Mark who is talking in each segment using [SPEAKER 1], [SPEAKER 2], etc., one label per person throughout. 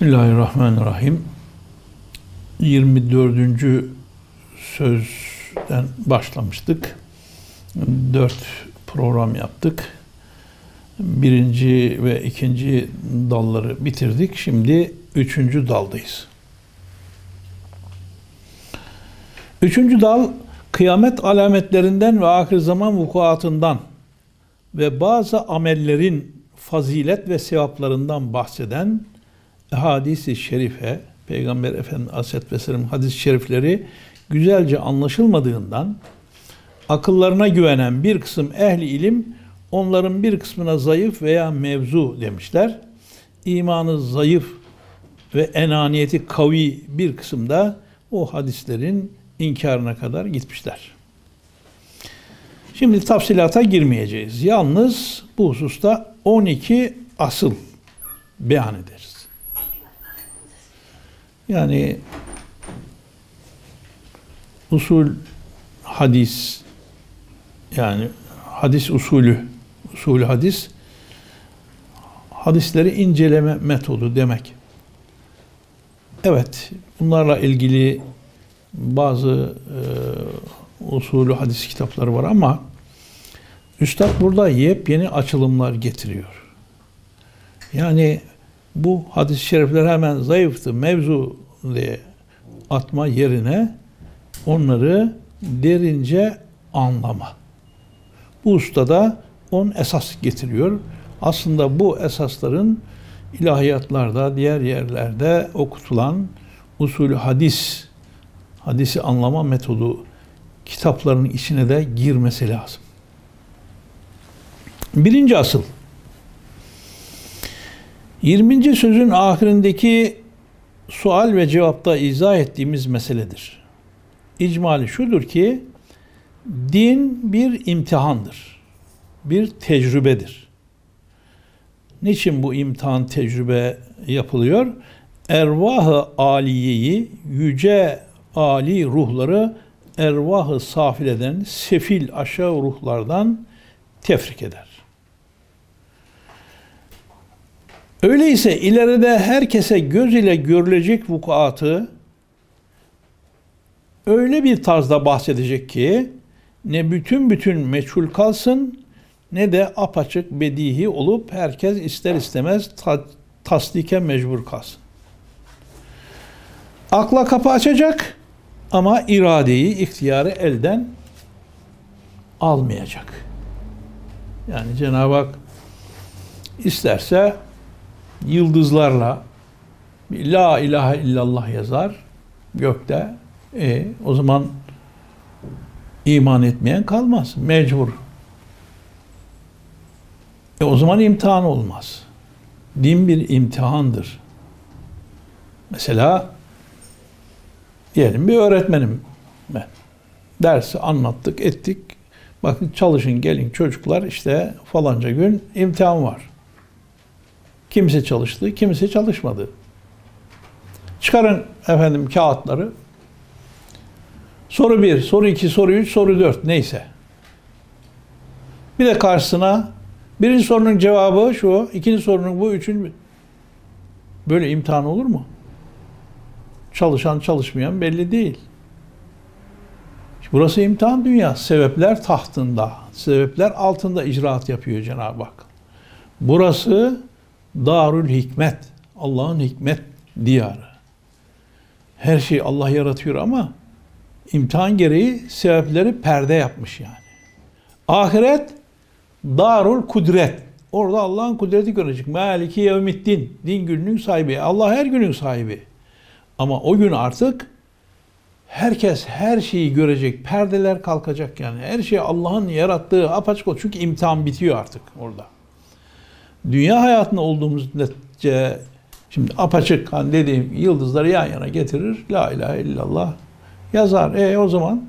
[SPEAKER 1] Bismillahirrahmanirrahim. 24. sözden başlamıştık. Dört program yaptık. Birinci ve ikinci dalları bitirdik. Şimdi üçüncü daldayız. Üçüncü dal kıyamet alametlerinden ve ahir zaman vukuatından ve bazı amellerin fazilet ve sevaplarından bahseden hadisi şerife, Peygamber Efendimiz Aleyhisselatü Vesselam hadis-i şerifleri güzelce anlaşılmadığından akıllarına güvenen bir kısım ehli ilim onların bir kısmına zayıf veya mevzu demişler. İmanı zayıf ve enaniyeti kavi bir kısımda o hadislerin inkarına kadar gitmişler. Şimdi tafsilata girmeyeceğiz. Yalnız bu hususta 12 asıl beyan ederiz. Yani usul hadis yani hadis usulü usulü hadis hadisleri inceleme metodu demek. Evet, bunlarla ilgili bazı e, usulü hadis kitapları var ama Üstad burada yepyeni açılımlar getiriyor. Yani bu hadis-i şerifler hemen zayıftı, mevzu diye atma yerine onları derince anlama. Bu usta da on esas getiriyor. Aslında bu esasların ilahiyatlarda, diğer yerlerde okutulan usulü hadis, hadisi anlama metodu kitaplarının içine de girmesi lazım. Birinci asıl, 20. sözün ahirindeki sual ve cevapta izah ettiğimiz meseledir. İcmali şudur ki, din bir imtihandır, bir tecrübedir. Niçin bu imtihan tecrübe yapılıyor? Ervah-ı aliyeyi, yüce ali ruhları ervah-ı safileden, sefil aşağı ruhlardan tefrik eder. Öyleyse ileride herkese göz ile görülecek vukuatı öyle bir tarzda bahsedecek ki ne bütün bütün meçhul kalsın ne de apaçık bedihi olup herkes ister istemez ta tasdike mecbur kalsın. Akla kapı açacak ama iradeyi, ihtiyarı elden almayacak. Yani Cenab-ı Hak isterse yıldızlarla La ilahe illallah yazar gökte. E, o zaman iman etmeyen kalmaz. Mecbur. E, o zaman imtihan olmaz. Din bir imtihandır. Mesela diyelim bir öğretmenim ben. Dersi anlattık, ettik. Bakın çalışın gelin çocuklar işte falanca gün imtihan var. Kimisi çalıştı, kimisi çalışmadı. Çıkarın efendim kağıtları. Soru 1, soru 2, soru 3, soru 4 neyse. Bir de karşısına birinci sorunun cevabı şu, ikinci sorunun bu, üçüncü böyle imtihan olur mu? Çalışan çalışmayan belli değil. Burası imtihan dünyası. Sebepler tahtında, sebepler altında icraat yapıyor Cenab-ı Hak. Burası Darül Hikmet. Allah'ın hikmet diyarı. Her şeyi Allah yaratıyor ama imtihan gereği sebepleri perde yapmış yani. Ahiret Darul Kudret. Orada Allah'ın kudreti görecek. Maliki yevmiddin. Din gününün sahibi. Allah her günün sahibi. Ama o gün artık herkes her şeyi görecek. Perdeler kalkacak yani. Her şey Allah'ın yarattığı apaçık o. Çünkü imtihan bitiyor artık orada dünya hayatında olduğumuz netice şimdi apaçık hani dediğim yıldızları yan yana getirir. La ilahe illallah yazar. E o zaman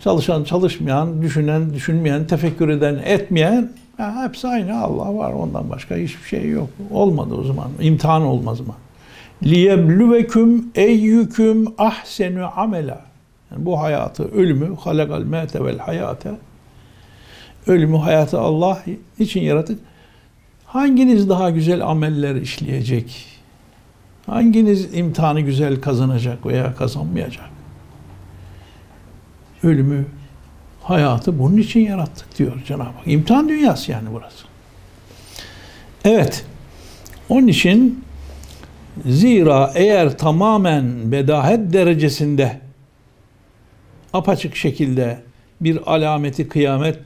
[SPEAKER 1] çalışan, çalışmayan, düşünen, düşünmeyen, tefekkür eden, etmeyen ya hepsi aynı. Allah var. Ondan başka hiçbir şey yok. Olmadı o zaman. İmtihan olmaz mı? liyebluvekum eyyüküm ahsenu amela. Yani bu hayatı, ölümü, halakal mevte vel hayate. Ölümü, hayatı Allah için yaratık. Hanginiz daha güzel ameller işleyecek? Hanginiz imtihanı güzel kazanacak veya kazanmayacak? Ölümü, hayatı bunun için yarattık diyor Cenab-ı Hak. İmtihan dünyası yani burası. Evet. Onun için zira eğer tamamen bedahet derecesinde apaçık şekilde bir alameti kıyamet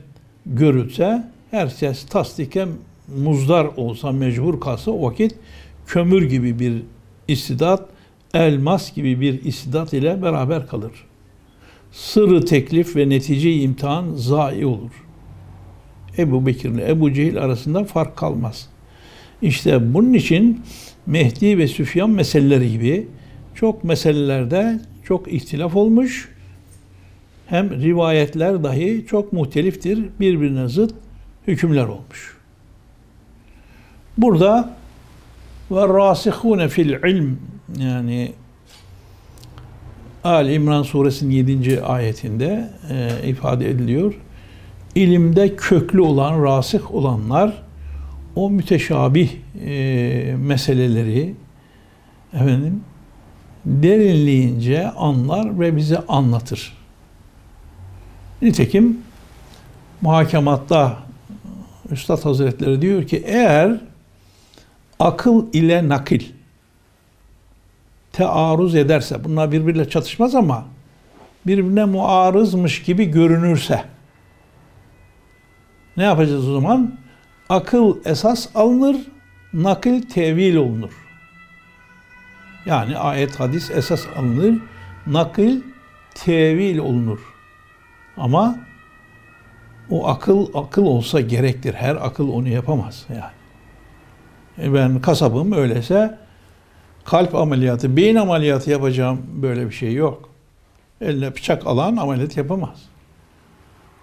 [SPEAKER 1] görülse herkes tasdike muzdar olsa, mecbur kalsa o vakit kömür gibi bir istidat, elmas gibi bir istidat ile beraber kalır. Sırrı teklif ve netice imtihan zayi olur. Ebu Bekir ile Ebu Cehil arasında fark kalmaz. İşte bunun için Mehdi ve Süfyan meseleleri gibi çok meselelerde çok ihtilaf olmuş. Hem rivayetler dahi çok muhteliftir. Birbirine zıt hükümler olmuş. Burada ve rasihune fil ilm yani Ali İmran suresinin 7. ayetinde e, ifade ediliyor. İlimde köklü olan, rasih olanlar o müteşabih e, meseleleri efendim derinliğince anlar ve bize anlatır. Nitekim muhakematta Üstad Hazretleri diyor ki eğer akıl ile nakil tearruz ederse, bunlar birbiriyle çatışmaz ama birbirine muarızmış gibi görünürse ne yapacağız o zaman? Akıl esas alınır, nakil tevil olunur. Yani ayet hadis esas alınır, nakil tevil olunur. Ama o akıl akıl olsa gerektir. Her akıl onu yapamaz yani. E ben kasabım öyleyse kalp ameliyatı, beyin ameliyatı yapacağım böyle bir şey yok. Eline bıçak alan ameliyat yapamaz.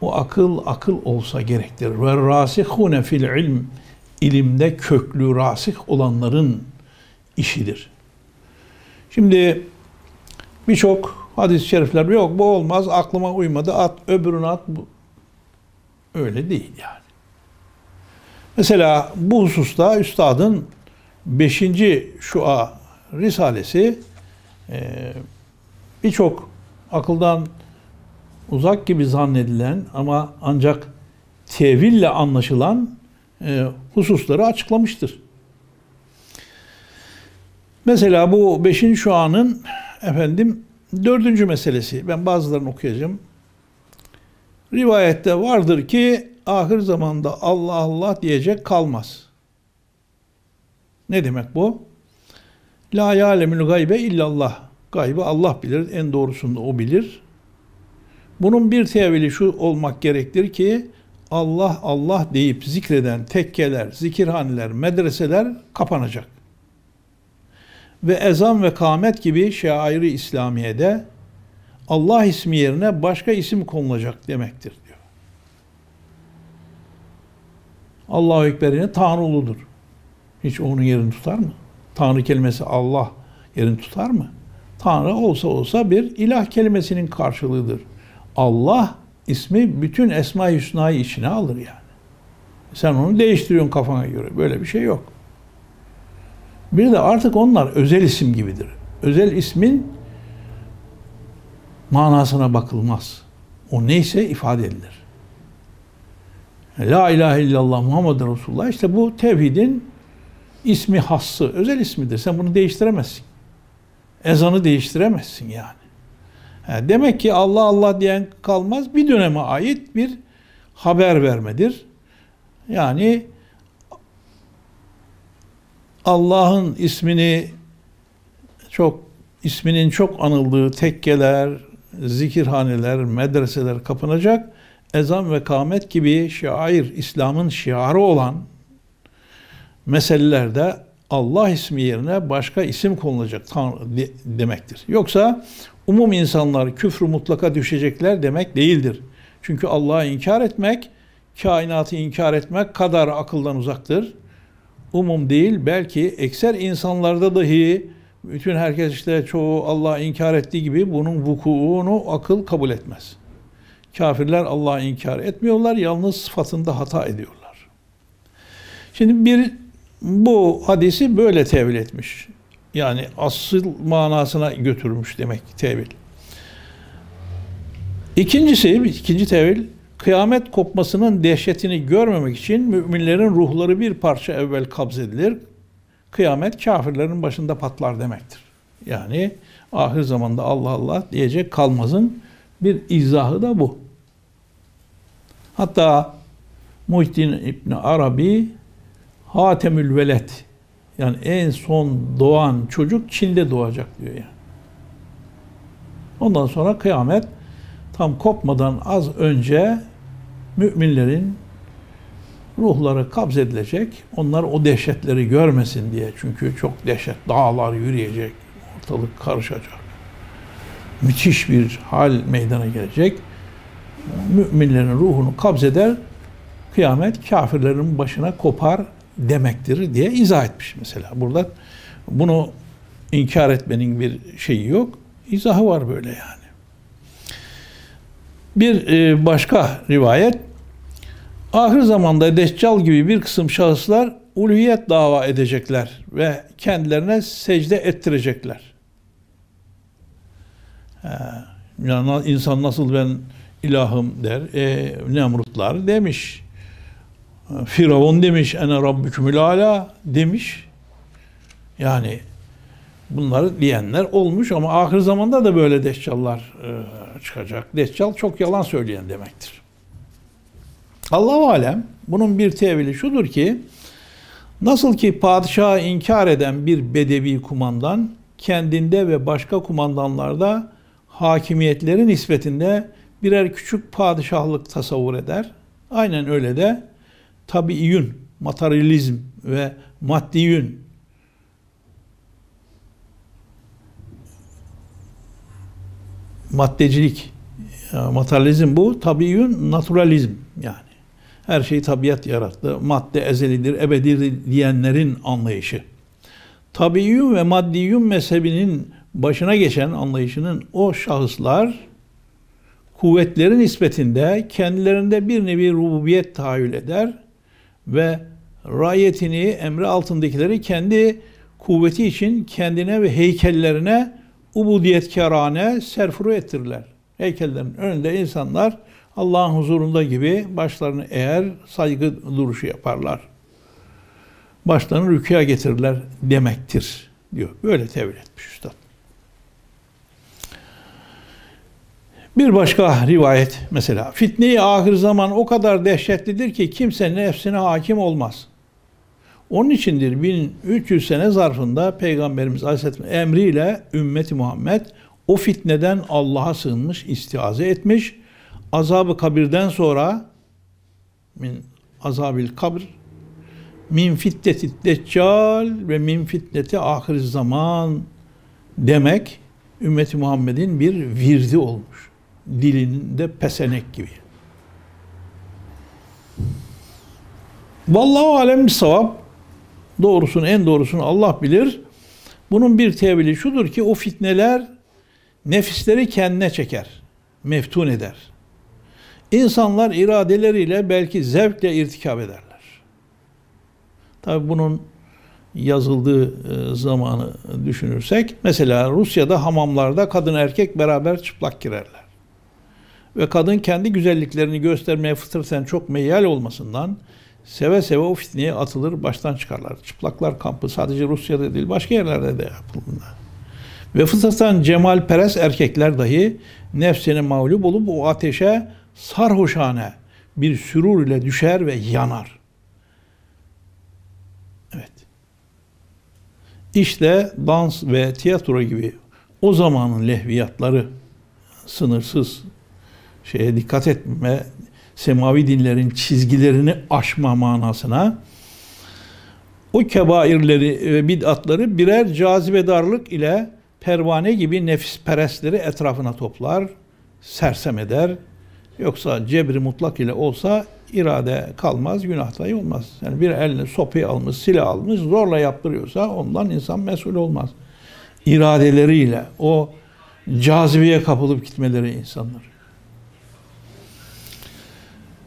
[SPEAKER 1] O akıl akıl olsa gerektir. Ve rasihune fil ilm ilimde köklü rasih olanların işidir. Şimdi birçok hadis-i şerifler yok bu olmaz aklıma uymadı at öbürünü at bu. Öyle değil yani. Mesela bu hususta üstadın 5. şua risalesi e, birçok akıldan uzak gibi zannedilen ama ancak teville anlaşılan e, hususları açıklamıştır. Mesela bu 5. şuanın efendim dördüncü meselesi. Ben bazılarını okuyacağım. Rivayette vardır ki ahir zamanda Allah Allah diyecek kalmaz. Ne demek bu? La yâlemül gaybe illallah. Gaybı Allah bilir. En doğrusunu o bilir. Bunun bir tevili şu olmak gerektir ki Allah Allah deyip zikreden tekkeler, zikirhaneler, medreseler kapanacak. Ve ezan ve kâmet gibi şairi İslamiye'de Allah ismi yerine başka isim konulacak demektir diyor. Allahu Ekber'ine Tanrı uludur. Hiç onun yerini tutar mı? Tanrı kelimesi Allah yerini tutar mı? Tanrı olsa olsa bir ilah kelimesinin karşılığıdır. Allah ismi bütün Esma-i Hüsna'yı içine alır yani. Sen onu değiştiriyorsun kafana göre. Böyle bir şey yok. Bir de artık onlar özel isim gibidir. Özel ismin manasına bakılmaz. O neyse ifade edilir. La ilahe illallah Muhammed Resulullah işte bu tevhidin ismi hassı, özel ismidir. Sen bunu değiştiremezsin. Ezanı değiştiremezsin yani. demek ki Allah Allah diyen kalmaz. Bir döneme ait bir haber vermedir. Yani Allah'ın ismini çok isminin çok anıldığı tekkeler, zikirhaneler, medreseler kapanacak. Ezan ve kâmet gibi şair, İslam'ın şiarı olan meselelerde Allah ismi yerine başka isim konulacak demektir. Yoksa umum insanlar küfrü mutlaka düşecekler demek değildir. Çünkü Allah'ı inkar etmek, kainatı inkar etmek kadar akıldan uzaktır. Umum değil, belki ekser insanlarda dahi bütün herkes işte çoğu Allah'ı inkar ettiği gibi bunun vukuunu akıl kabul etmez. Kafirler Allah'ı inkar etmiyorlar, yalnız sıfatında hata ediyorlar. Şimdi bir bu hadisi böyle tevil etmiş Yani asıl manasına götürmüş demek tevil. İkincisi, ikinci tevil, kıyamet kopmasının dehşetini görmemek için müminlerin ruhları bir parça evvel kabz edilir. Kıyamet kafirlerin başında patlar demektir. Yani ahir zamanda Allah Allah diyecek kalmazın bir izahı da bu. Hatta Muhittin İbni Arabi Hatemül Veled yani en son doğan çocuk Çin'de doğacak diyor yani. Ondan sonra kıyamet tam kopmadan az önce müminlerin ruhları kabz edilecek. Onlar o dehşetleri görmesin diye. Çünkü çok dehşet. Dağlar yürüyecek. Ortalık karışacak. Müthiş bir hal meydana gelecek. Müminlerin ruhunu kabz eder. Kıyamet kafirlerin başına kopar demektir diye izah etmiş mesela. Burada bunu inkar etmenin bir şeyi yok. İzahı var böyle yani. Bir e, başka rivayet ahir zamanda Deccal gibi bir kısım şahıslar uluhiyet dava edecekler ve kendilerine secde ettirecekler. Yani insan nasıl ben ilahım der. E, Nemrutlar demiş. Firavun demiş ene rabbükümül ala demiş. Yani bunları diyenler olmuş ama ahir zamanda da böyle deccallar e, çıkacak. Deccal çok yalan söyleyen demektir. Allahu alem bunun bir tevili şudur ki nasıl ki padişahı inkar eden bir bedevi kumandan kendinde ve başka kumandanlarda hakimiyetleri nispetinde birer küçük padişahlık tasavvur eder. Aynen öyle de tabiiyün, materyalizm ve maddiyün maddecilik, materyalizm bu, tabiiyün naturalizm yani. Her şeyi tabiat yarattı. Madde ezelidir, ebedidir diyenlerin anlayışı. Tabiiyün ve maddiyün mezhebinin başına geçen anlayışının o şahıslar kuvvetlerin nispetinde kendilerinde bir nevi rububiyet tahayyül eder ve rayetini, emri altındakileri kendi kuvveti için kendine ve heykellerine ubudiyetkarane serfuru ettirirler. Heykellerin önünde insanlar Allah'ın huzurunda gibi başlarını eğer saygı duruşu yaparlar. Başlarını rüküya getirirler demektir diyor. Böyle tevil etmiş üstad. Bir başka rivayet mesela fitneyi ahir zaman o kadar dehşetlidir ki kimse nefsine hakim olmaz. Onun içindir 1300 sene zarfında Peygamberimiz Aleyhisselam emriyle ümmeti Muhammed o fitneden Allah'a sığınmış, istiaze etmiş. Azabı kabirden sonra min azabil kabr min fitneti deccal ve min fitneti ahir zaman demek ümmeti Muhammed'in bir virdi olmuş. Dilinde pesenek gibi. Vallahu alem bir sevap. Doğrusunu, en doğrusunu Allah bilir. Bunun bir tevili şudur ki o fitneler nefisleri kendine çeker, meftun eder. İnsanlar iradeleriyle belki zevkle irtikap ederler. Tabi bunun yazıldığı e, zamanı düşünürsek, mesela Rusya'da hamamlarda kadın erkek beraber çıplak girerler. Ve kadın kendi güzelliklerini göstermeye fıtraten çok meyyal olmasından seve seve o fitneye atılır, baştan çıkarlar. Çıplaklar kampı sadece Rusya'da değil, başka yerlerde de yapıldı. Ve fıtraten cemal peres erkekler dahi nefsine mağlup olup o ateşe sarhoşane bir sürur ile düşer ve yanar. Evet. İşte dans ve tiyatro gibi o zamanın lehviyatları sınırsız şeye dikkat etme, semavi dinlerin çizgilerini aşma manasına o kebairleri ve bid'atları birer cazibedarlık ile pervane gibi nefis perestleri etrafına toplar, sersem eder. Yoksa cebri mutlak ile olsa irade kalmaz, günah dahi olmaz. Yani bir eline sopayı almış, silah almış, zorla yaptırıyorsa ondan insan mesul olmaz. İradeleriyle, o cazibeye kapılıp gitmeleri insanlar.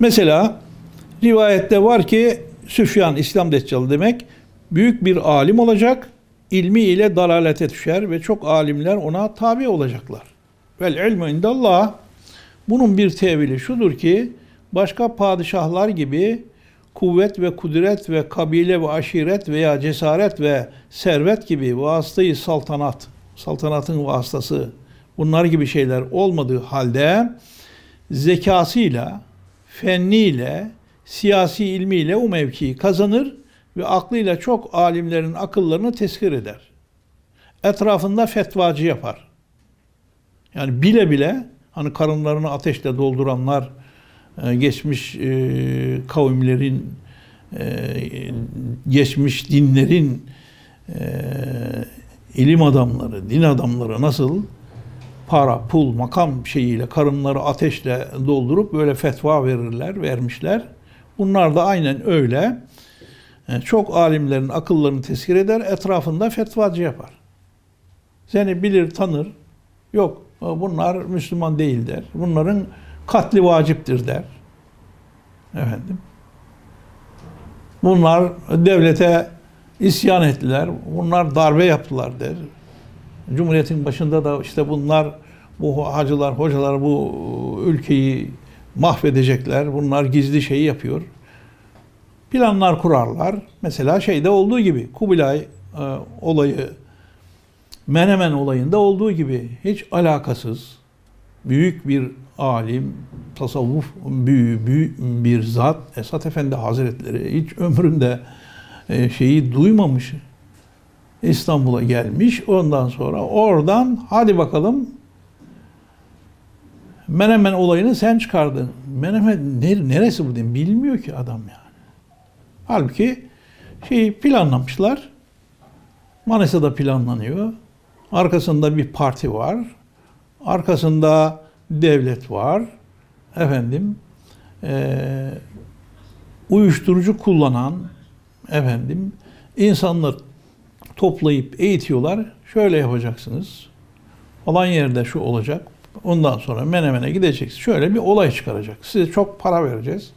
[SPEAKER 1] Mesela rivayette var ki Süfyan İslam Deccalı demek büyük bir alim olacak ilmi ile dalalete düşer ve çok alimler ona tabi olacaklar. Vel ilmu indallah. Bunun bir tevili şudur ki başka padişahlar gibi kuvvet ve kudret ve kabile ve aşiret veya cesaret ve servet gibi vasıtayı saltanat, saltanatın vasıtası bunlar gibi şeyler olmadığı halde zekasıyla, fenniyle, siyasi ilmiyle o mevkiyi kazanır ve aklıyla çok alimlerin akıllarını teskir eder. Etrafında fetvacı yapar. Yani bile bile hani karınlarını ateşle dolduranlar e, geçmiş e, kavimlerin e, geçmiş dinlerin ilim adamları, din adamları nasıl para, pul, makam şeyiyle karınları ateşle doldurup böyle fetva verirler, vermişler. Bunlar da aynen öyle. Çok alimlerin akıllarını teskir eder, etrafında fetvacı yapar. Seni bilir, tanır. Yok, bunlar Müslüman değil der. Bunların katli vaciptir der. Efendim. Bunlar devlete isyan ettiler. Bunlar darbe yaptılar der. Cumhuriyetin başında da işte bunlar bu hacılar, hocalar bu ülkeyi mahvedecekler. Bunlar gizli şeyi yapıyor. Planlar kurarlar. Mesela şeyde olduğu gibi Kubilay e, olayı Menemen olayında olduğu gibi hiç alakasız büyük bir alim, tasavvuf büyüğü, büyük bir zat Esat Efendi Hazretleri hiç ömründe e, şeyi duymamış. İstanbul'a gelmiş. Ondan sonra oradan hadi bakalım Menemen olayını sen çıkardın. Menemen neresi bu diyeyim bilmiyor ki adam yani. Halbuki şeyi planlamışlar. Manisa'da planlanıyor. Arkasında bir parti var. Arkasında devlet var. Efendim e, uyuşturucu kullanan efendim insanlar toplayıp eğitiyorlar. Şöyle yapacaksınız. Olan yerde şu olacak. Ondan sonra Menemen'e gideceksiniz. Şöyle bir olay çıkaracak. Size çok para vereceğiz.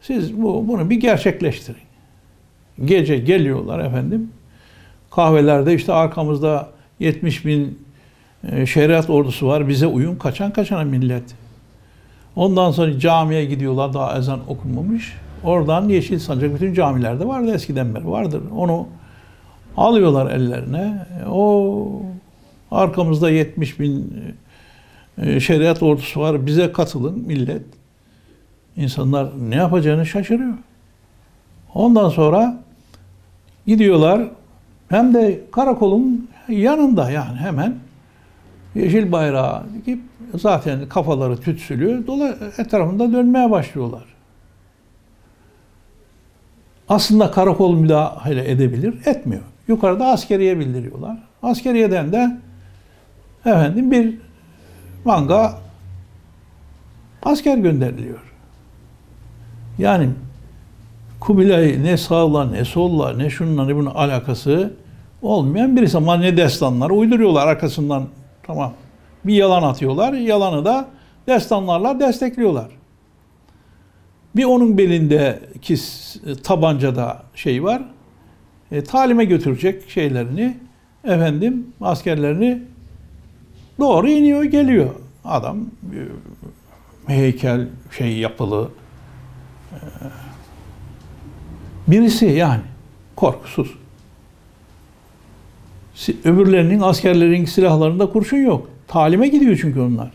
[SPEAKER 1] Siz bu, bunu bir gerçekleştirin. Gece geliyorlar efendim. Kahvelerde işte arkamızda 70 bin e, şeriat ordusu var. Bize uyun. Kaçan kaçana millet. Ondan sonra camiye gidiyorlar. Daha ezan okunmamış. Oradan yeşil sancak bütün camilerde vardı eskiden beri vardır. Onu alıyorlar ellerine. O arkamızda 70 bin e, şeriat ordusu var. Bize katılın millet. İnsanlar ne yapacağını şaşırıyor. Ondan sonra gidiyorlar hem de karakolun yanında yani hemen yeşil bayrağı dikip zaten kafaları tütsülüyor. Dola etrafında dönmeye başlıyorlar. Aslında karakol müdahale edebilir, etmiyor. Yukarıda askeriye bildiriyorlar. Askeriyeden de efendim bir manga asker gönderiliyor. Yani Kubilay ne sağla ne solla ne şununla ne bunun alakası olmayan birisi ama ne destanlar uyduruyorlar arkasından tamam bir yalan atıyorlar yalanı da destanlarla destekliyorlar. Bir onun belindeki tabancada şey var e, talime götürecek şeylerini efendim askerlerini doğru iniyor geliyor adam e, heykel şey yapılı e, birisi yani korkusuz öbürlerinin askerlerin silahlarında kurşun yok. Talime gidiyor çünkü onlar.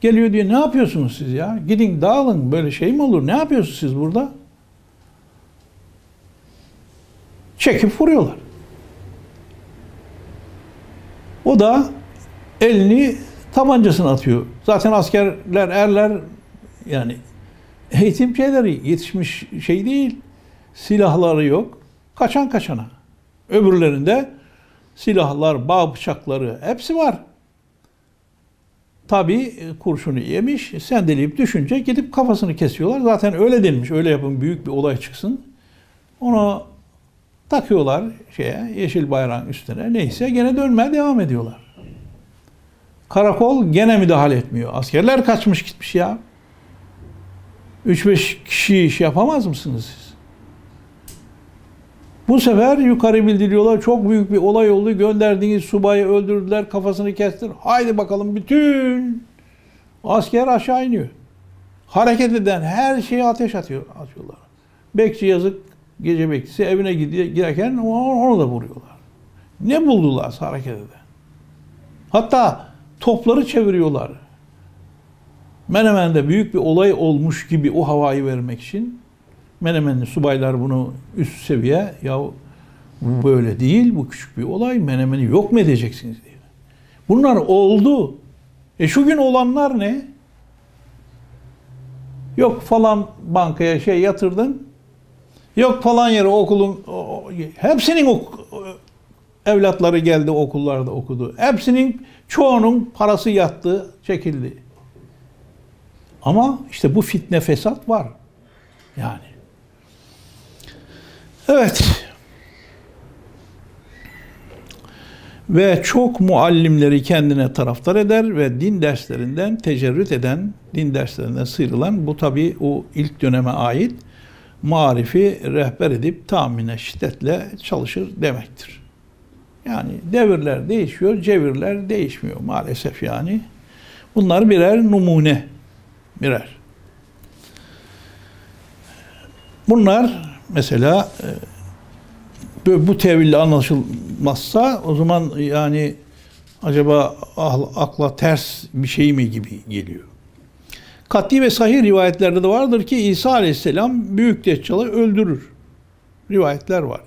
[SPEAKER 1] Geliyor diyor ne yapıyorsunuz siz ya? Gidin dağılın böyle şey mi olur? Ne yapıyorsunuz siz burada? Çekip vuruyorlar. O da elini tabancasına atıyor. Zaten askerler, erler yani eğitim şeyleri yetişmiş şey değil. Silahları yok. Kaçan kaçana. Öbürlerinde silahlar, bağ bıçakları hepsi var. Tabi kurşunu yemiş, sendeleyip düşünce gidip kafasını kesiyorlar. Zaten öyle denilmiş, öyle yapın büyük bir olay çıksın. Onu takıyorlar şeye, yeşil bayrağın üstüne. Neyse gene dönmeye devam ediyorlar. Karakol gene müdahale etmiyor. Askerler kaçmış gitmiş ya. 3-5 kişi iş yapamaz mısınız siz? Bu sefer yukarı bildiriyorlar. Çok büyük bir olay oldu. Gönderdiğiniz subayı öldürdüler. Kafasını kestiler. Haydi bakalım bütün asker aşağı iniyor. Hareket eden her şeye ateş atıyor, atıyorlar. Bekçi yazık gece bekçisi evine gidiyor, girerken onu da vuruyorlar. Ne buldular hareket eden? Hatta topları çeviriyorlar. Menemen'de büyük bir olay olmuş gibi o havayı vermek için Menemenli subaylar bunu üst seviye ya bu böyle değil bu küçük bir olay Menemen'i yok mu edeceksiniz diye. Bunlar oldu. E şu gün olanlar ne? Yok falan bankaya şey yatırdın. Yok falan yere okulun hepsinin ok, evlatları geldi okullarda okudu. Hepsinin çoğunun parası yattı, çekildi. Ama işte bu fitne fesat var. Yani. Evet. Ve çok muallimleri kendine taraftar eder ve din derslerinden tecerrüt eden, din derslerinden sıyrılan bu tabi o ilk döneme ait marifi rehber edip tahmine şiddetle çalışır demektir. Yani devirler değişiyor, cevirler değişmiyor maalesef yani. Bunlar birer numune, birer. Bunlar mesela e, bu teville anlaşılmazsa o zaman yani acaba akla ters bir şey mi gibi geliyor. Katli ve sahih rivayetlerde de vardır ki İsa Aleyhisselam büyük deccalı öldürür. Rivayetler var.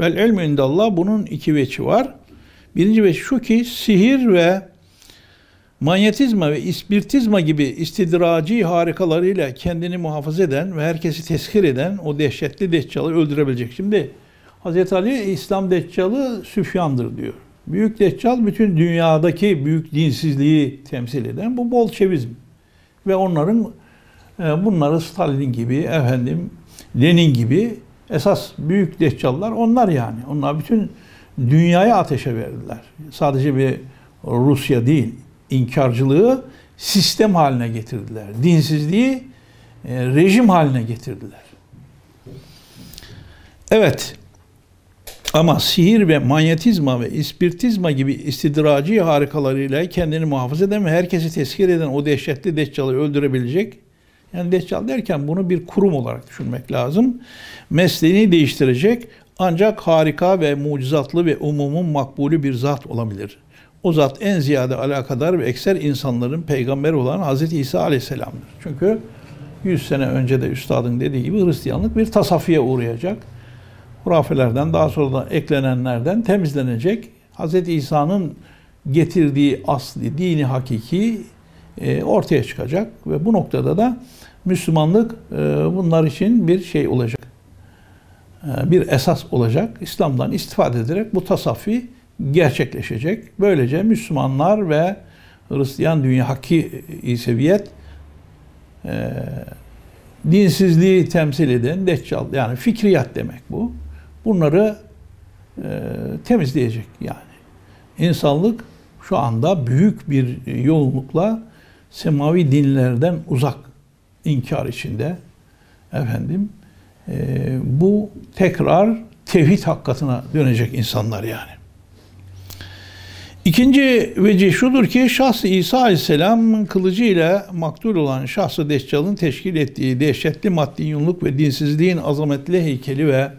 [SPEAKER 1] Vel ilmü indallah bunun iki veçi var. Birinci veç şu ki sihir ve manyetizma ve ispirtizma gibi istidraci harikalarıyla kendini muhafaza eden ve herkesi teshir eden o dehşetli deccalı öldürebilecek. Şimdi Hz. Ali İslam deccalı Süfyan'dır diyor. Büyük deccal bütün dünyadaki büyük dinsizliği temsil eden bu bolşevizm. Ve onların e, bunları Stalin gibi, efendim Lenin gibi esas büyük deccallar onlar yani. Onlar bütün dünyaya ateşe verdiler. Sadece bir Rusya değil, inkarcılığı sistem haline getirdiler. Dinsizliği e, rejim haline getirdiler. Evet. Ama sihir ve manyetizma ve ispirtizma gibi istidraci harikalarıyla kendini muhafaza eden ve herkesi tezkir eden o dehşetli deccalı öldürebilecek. Yani deccal derken bunu bir kurum olarak düşünmek lazım. Mesleğini değiştirecek ancak harika ve mucizatlı ve umumun makbulü bir zat olabilir. O zat en ziyade alakadar ve ekser insanların peygamber olan Hz. İsa Aleyhisselam'dır. Çünkü 100 sene önce de üstadın dediği gibi Hristiyanlık bir tasaffiye uğrayacak. Hurafelerden daha sonra da eklenenlerden temizlenecek. Hz. İsa'nın getirdiği asli, dini hakiki e, ortaya çıkacak ve bu noktada da Müslümanlık e, bunlar için bir şey olacak. E, bir esas olacak. İslam'dan istifade ederek bu tasaffi gerçekleşecek. Böylece Müslümanlar ve Hristiyan dünya hakki seviyet e, dinsizliği temsil eden deccal yani fikriyat demek bu. Bunları e, temizleyecek yani. İnsanlık şu anda büyük bir yoğunlukla semavi dinlerden uzak inkar içinde efendim e, bu tekrar tevhid hakkatına dönecek insanlar yani. İkinci vecih şudur ki şahsı İsa Aleyhisselam kılıcı ile maktul olan şahsı Deccal'ın teşkil ettiği dehşetli maddi yunluk ve dinsizliğin azametli heykeli ve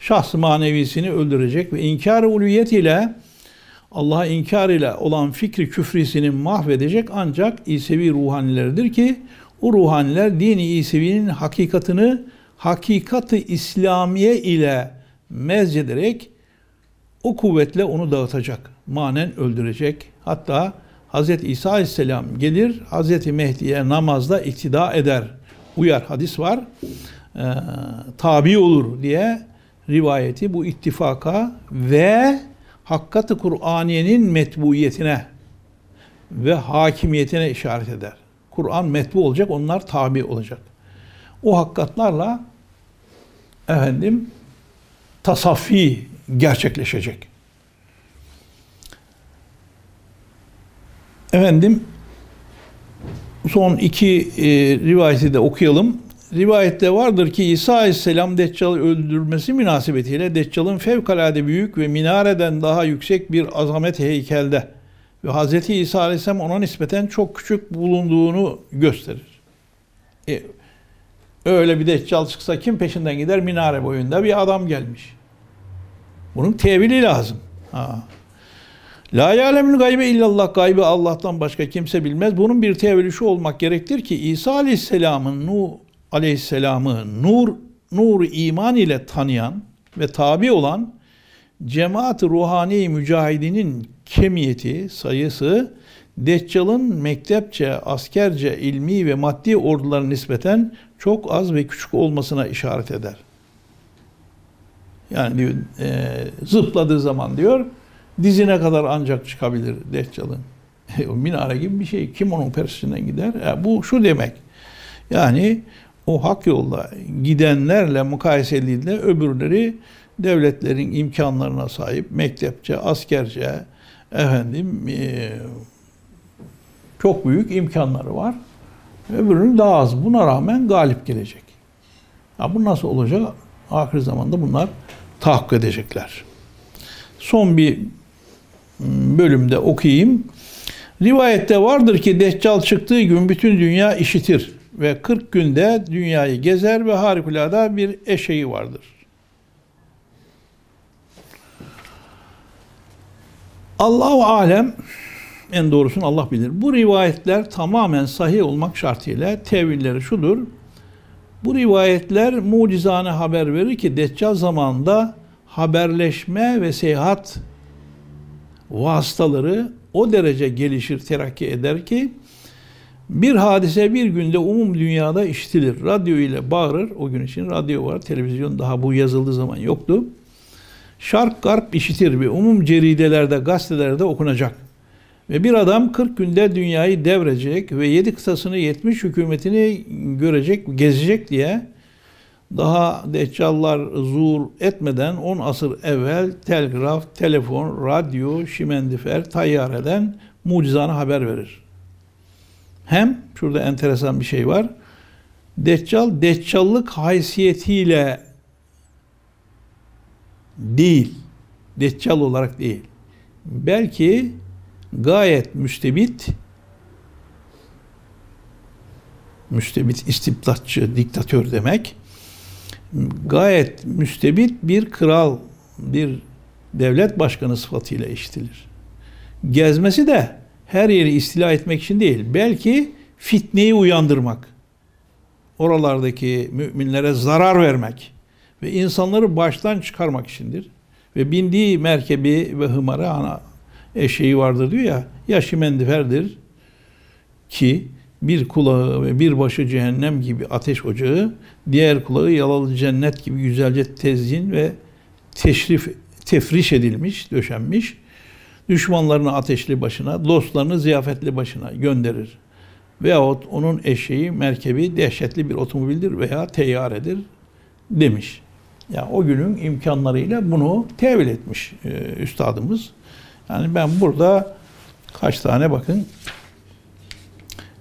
[SPEAKER 1] şahsı manevisini öldürecek ve inkar-ı ulviyet ile Allah'a inkar ile olan fikri küfrisini mahvedecek ancak İsevi ruhanileridir ki o ruhaniler dini İsevi'nin hakikatını hakikatı İslamiye ile mezcederek o kuvvetle onu dağıtacak. Manen öldürecek. Hatta Hz. İsa Aleyhisselam gelir, Hz. Mehdi'ye namazda iktida eder. Uyar hadis var. E, tabi olur diye rivayeti bu ittifaka ve hakkat-ı Kur'aniyenin metbuiyetine ve hakimiyetine işaret eder. Kur'an metbu olacak, onlar tabi olacak. O hakkatlarla efendim tasaffi gerçekleşecek. Efendim son iki e, rivayeti de okuyalım. Rivayette vardır ki İsa Aleyhisselam Deccal'ı öldürmesi münasebetiyle Deccal'ın fevkalade büyük ve minareden daha yüksek bir azamet heykelde ve Hz. İsa Aleyhisselam ona nispeten çok küçük bulunduğunu gösterir. E, öyle bir Deccal çıksa kim peşinden gider? Minare boyunda bir adam gelmiş. Bunun tevili lazım. Ha. La yalemül gaybe illallah gaybi Allah'tan başka kimse bilmez. Bunun bir tevili şu olmak gerektir ki İsa Aleyhisselam'ın nu Aleyhisselam'ı nur nur iman ile tanıyan ve tabi olan cemaat ruhani mücahidinin kemiyeti, sayısı Deccal'ın mektepçe, askerce, ilmi ve maddi orduların nispeten çok az ve küçük olmasına işaret eder. Yani diyor, e, zıpladığı zaman diyor dizine kadar ancak çıkabilir Deccal'ın. E, o minare gibi bir şey. Kim onun persinden gider? E, bu şu demek. Yani o hak yolda gidenlerle mukayese edildiğinde öbürleri devletlerin imkanlarına sahip mektepçe, askerce, efendim e, çok büyük imkanları var. Öbürünün daha az. Buna rağmen galip gelecek. Ya bu nasıl olacak? Ahir zamanda bunlar tahakkuk edecekler. Son bir bölümde okuyayım. Rivayette vardır ki Deccal çıktığı gün bütün dünya işitir ve 40 günde dünyayı gezer ve harikulade bir eşeği vardır. Allahu alem en doğrusunu Allah bilir. Bu rivayetler tamamen sahih olmak şartıyla tevilleri şudur. Bu rivayetler mucizane haber verir ki Deccal zamanında haberleşme ve seyahat vasıtaları o derece gelişir, terakki eder ki bir hadise bir günde umum dünyada işitilir. Radyo ile bağırır. O gün için radyo var, televizyon daha bu yazıldığı zaman yoktu. Şark garp işitir ve umum ceridelerde, gazetelerde okunacak. Ve bir adam 40 günde dünyayı devrecek ve 7 kıtasını 70 hükümetini görecek, gezecek diye daha deccallar zuhur etmeden 10 asır evvel telgraf, telefon, radyo, şimendifer, tayyareden mucizanı haber verir. Hem şurada enteresan bir şey var. Deccal, deccallık haysiyetiyle değil, deccal olarak değil. Belki gayet müstebit, müstebit istibdatçı, diktatör demek, gayet müstebit bir kral, bir devlet başkanı sıfatıyla işitilir. Gezmesi de her yeri istila etmek için değil, belki fitneyi uyandırmak, oralardaki müminlere zarar vermek ve insanları baştan çıkarmak içindir. Ve bindiği merkebi ve hımarı ana eşeği vardır diyor ya, yaşı mendiferdir ki bir kulağı ve bir başı cehennem gibi ateş ocağı, diğer kulağı yalalı cennet gibi güzelce tezyin ve teşrif, tefriş edilmiş, döşenmiş. Düşmanlarını ateşli başına, dostlarını ziyafetli başına gönderir. Veyahut onun eşeği, merkebi dehşetli bir otomobildir veya teyyaredir demiş. Ya yani o günün imkanlarıyla bunu tevil etmiş e, üstadımız. Yani ben burada kaç tane bakın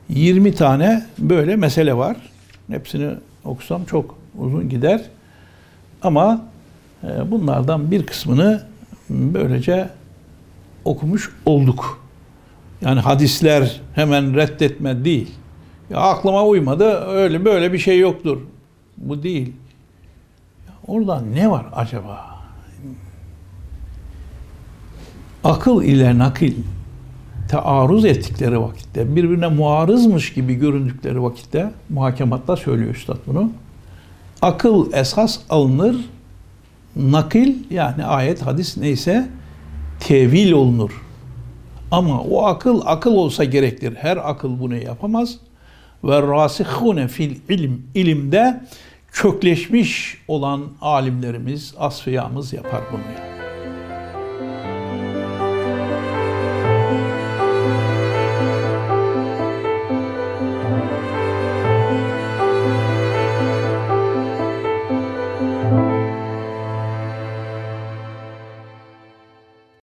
[SPEAKER 1] 20 tane böyle mesele var. Hepsini okusam çok uzun gider. Ama e, bunlardan bir kısmını böylece okumuş olduk. Yani hadisler hemen reddetme değil. Ya aklıma uymadı, öyle böyle bir şey yoktur. Bu değil. Ya orada ne var acaba? Akıl ile nakil taarruz ettikleri vakitte, birbirine muarızmış gibi göründükleri vakitte, muhakematta söylüyor Üstad bunu. Akıl esas alınır, nakil yani ayet, hadis neyse tevil olunur. Ama o akıl akıl olsa gerektir. Her akıl bunu yapamaz. Ve rasihune fil ilim ilimde kökleşmiş olan alimlerimiz, asfiyamız yapar bunu. Yani.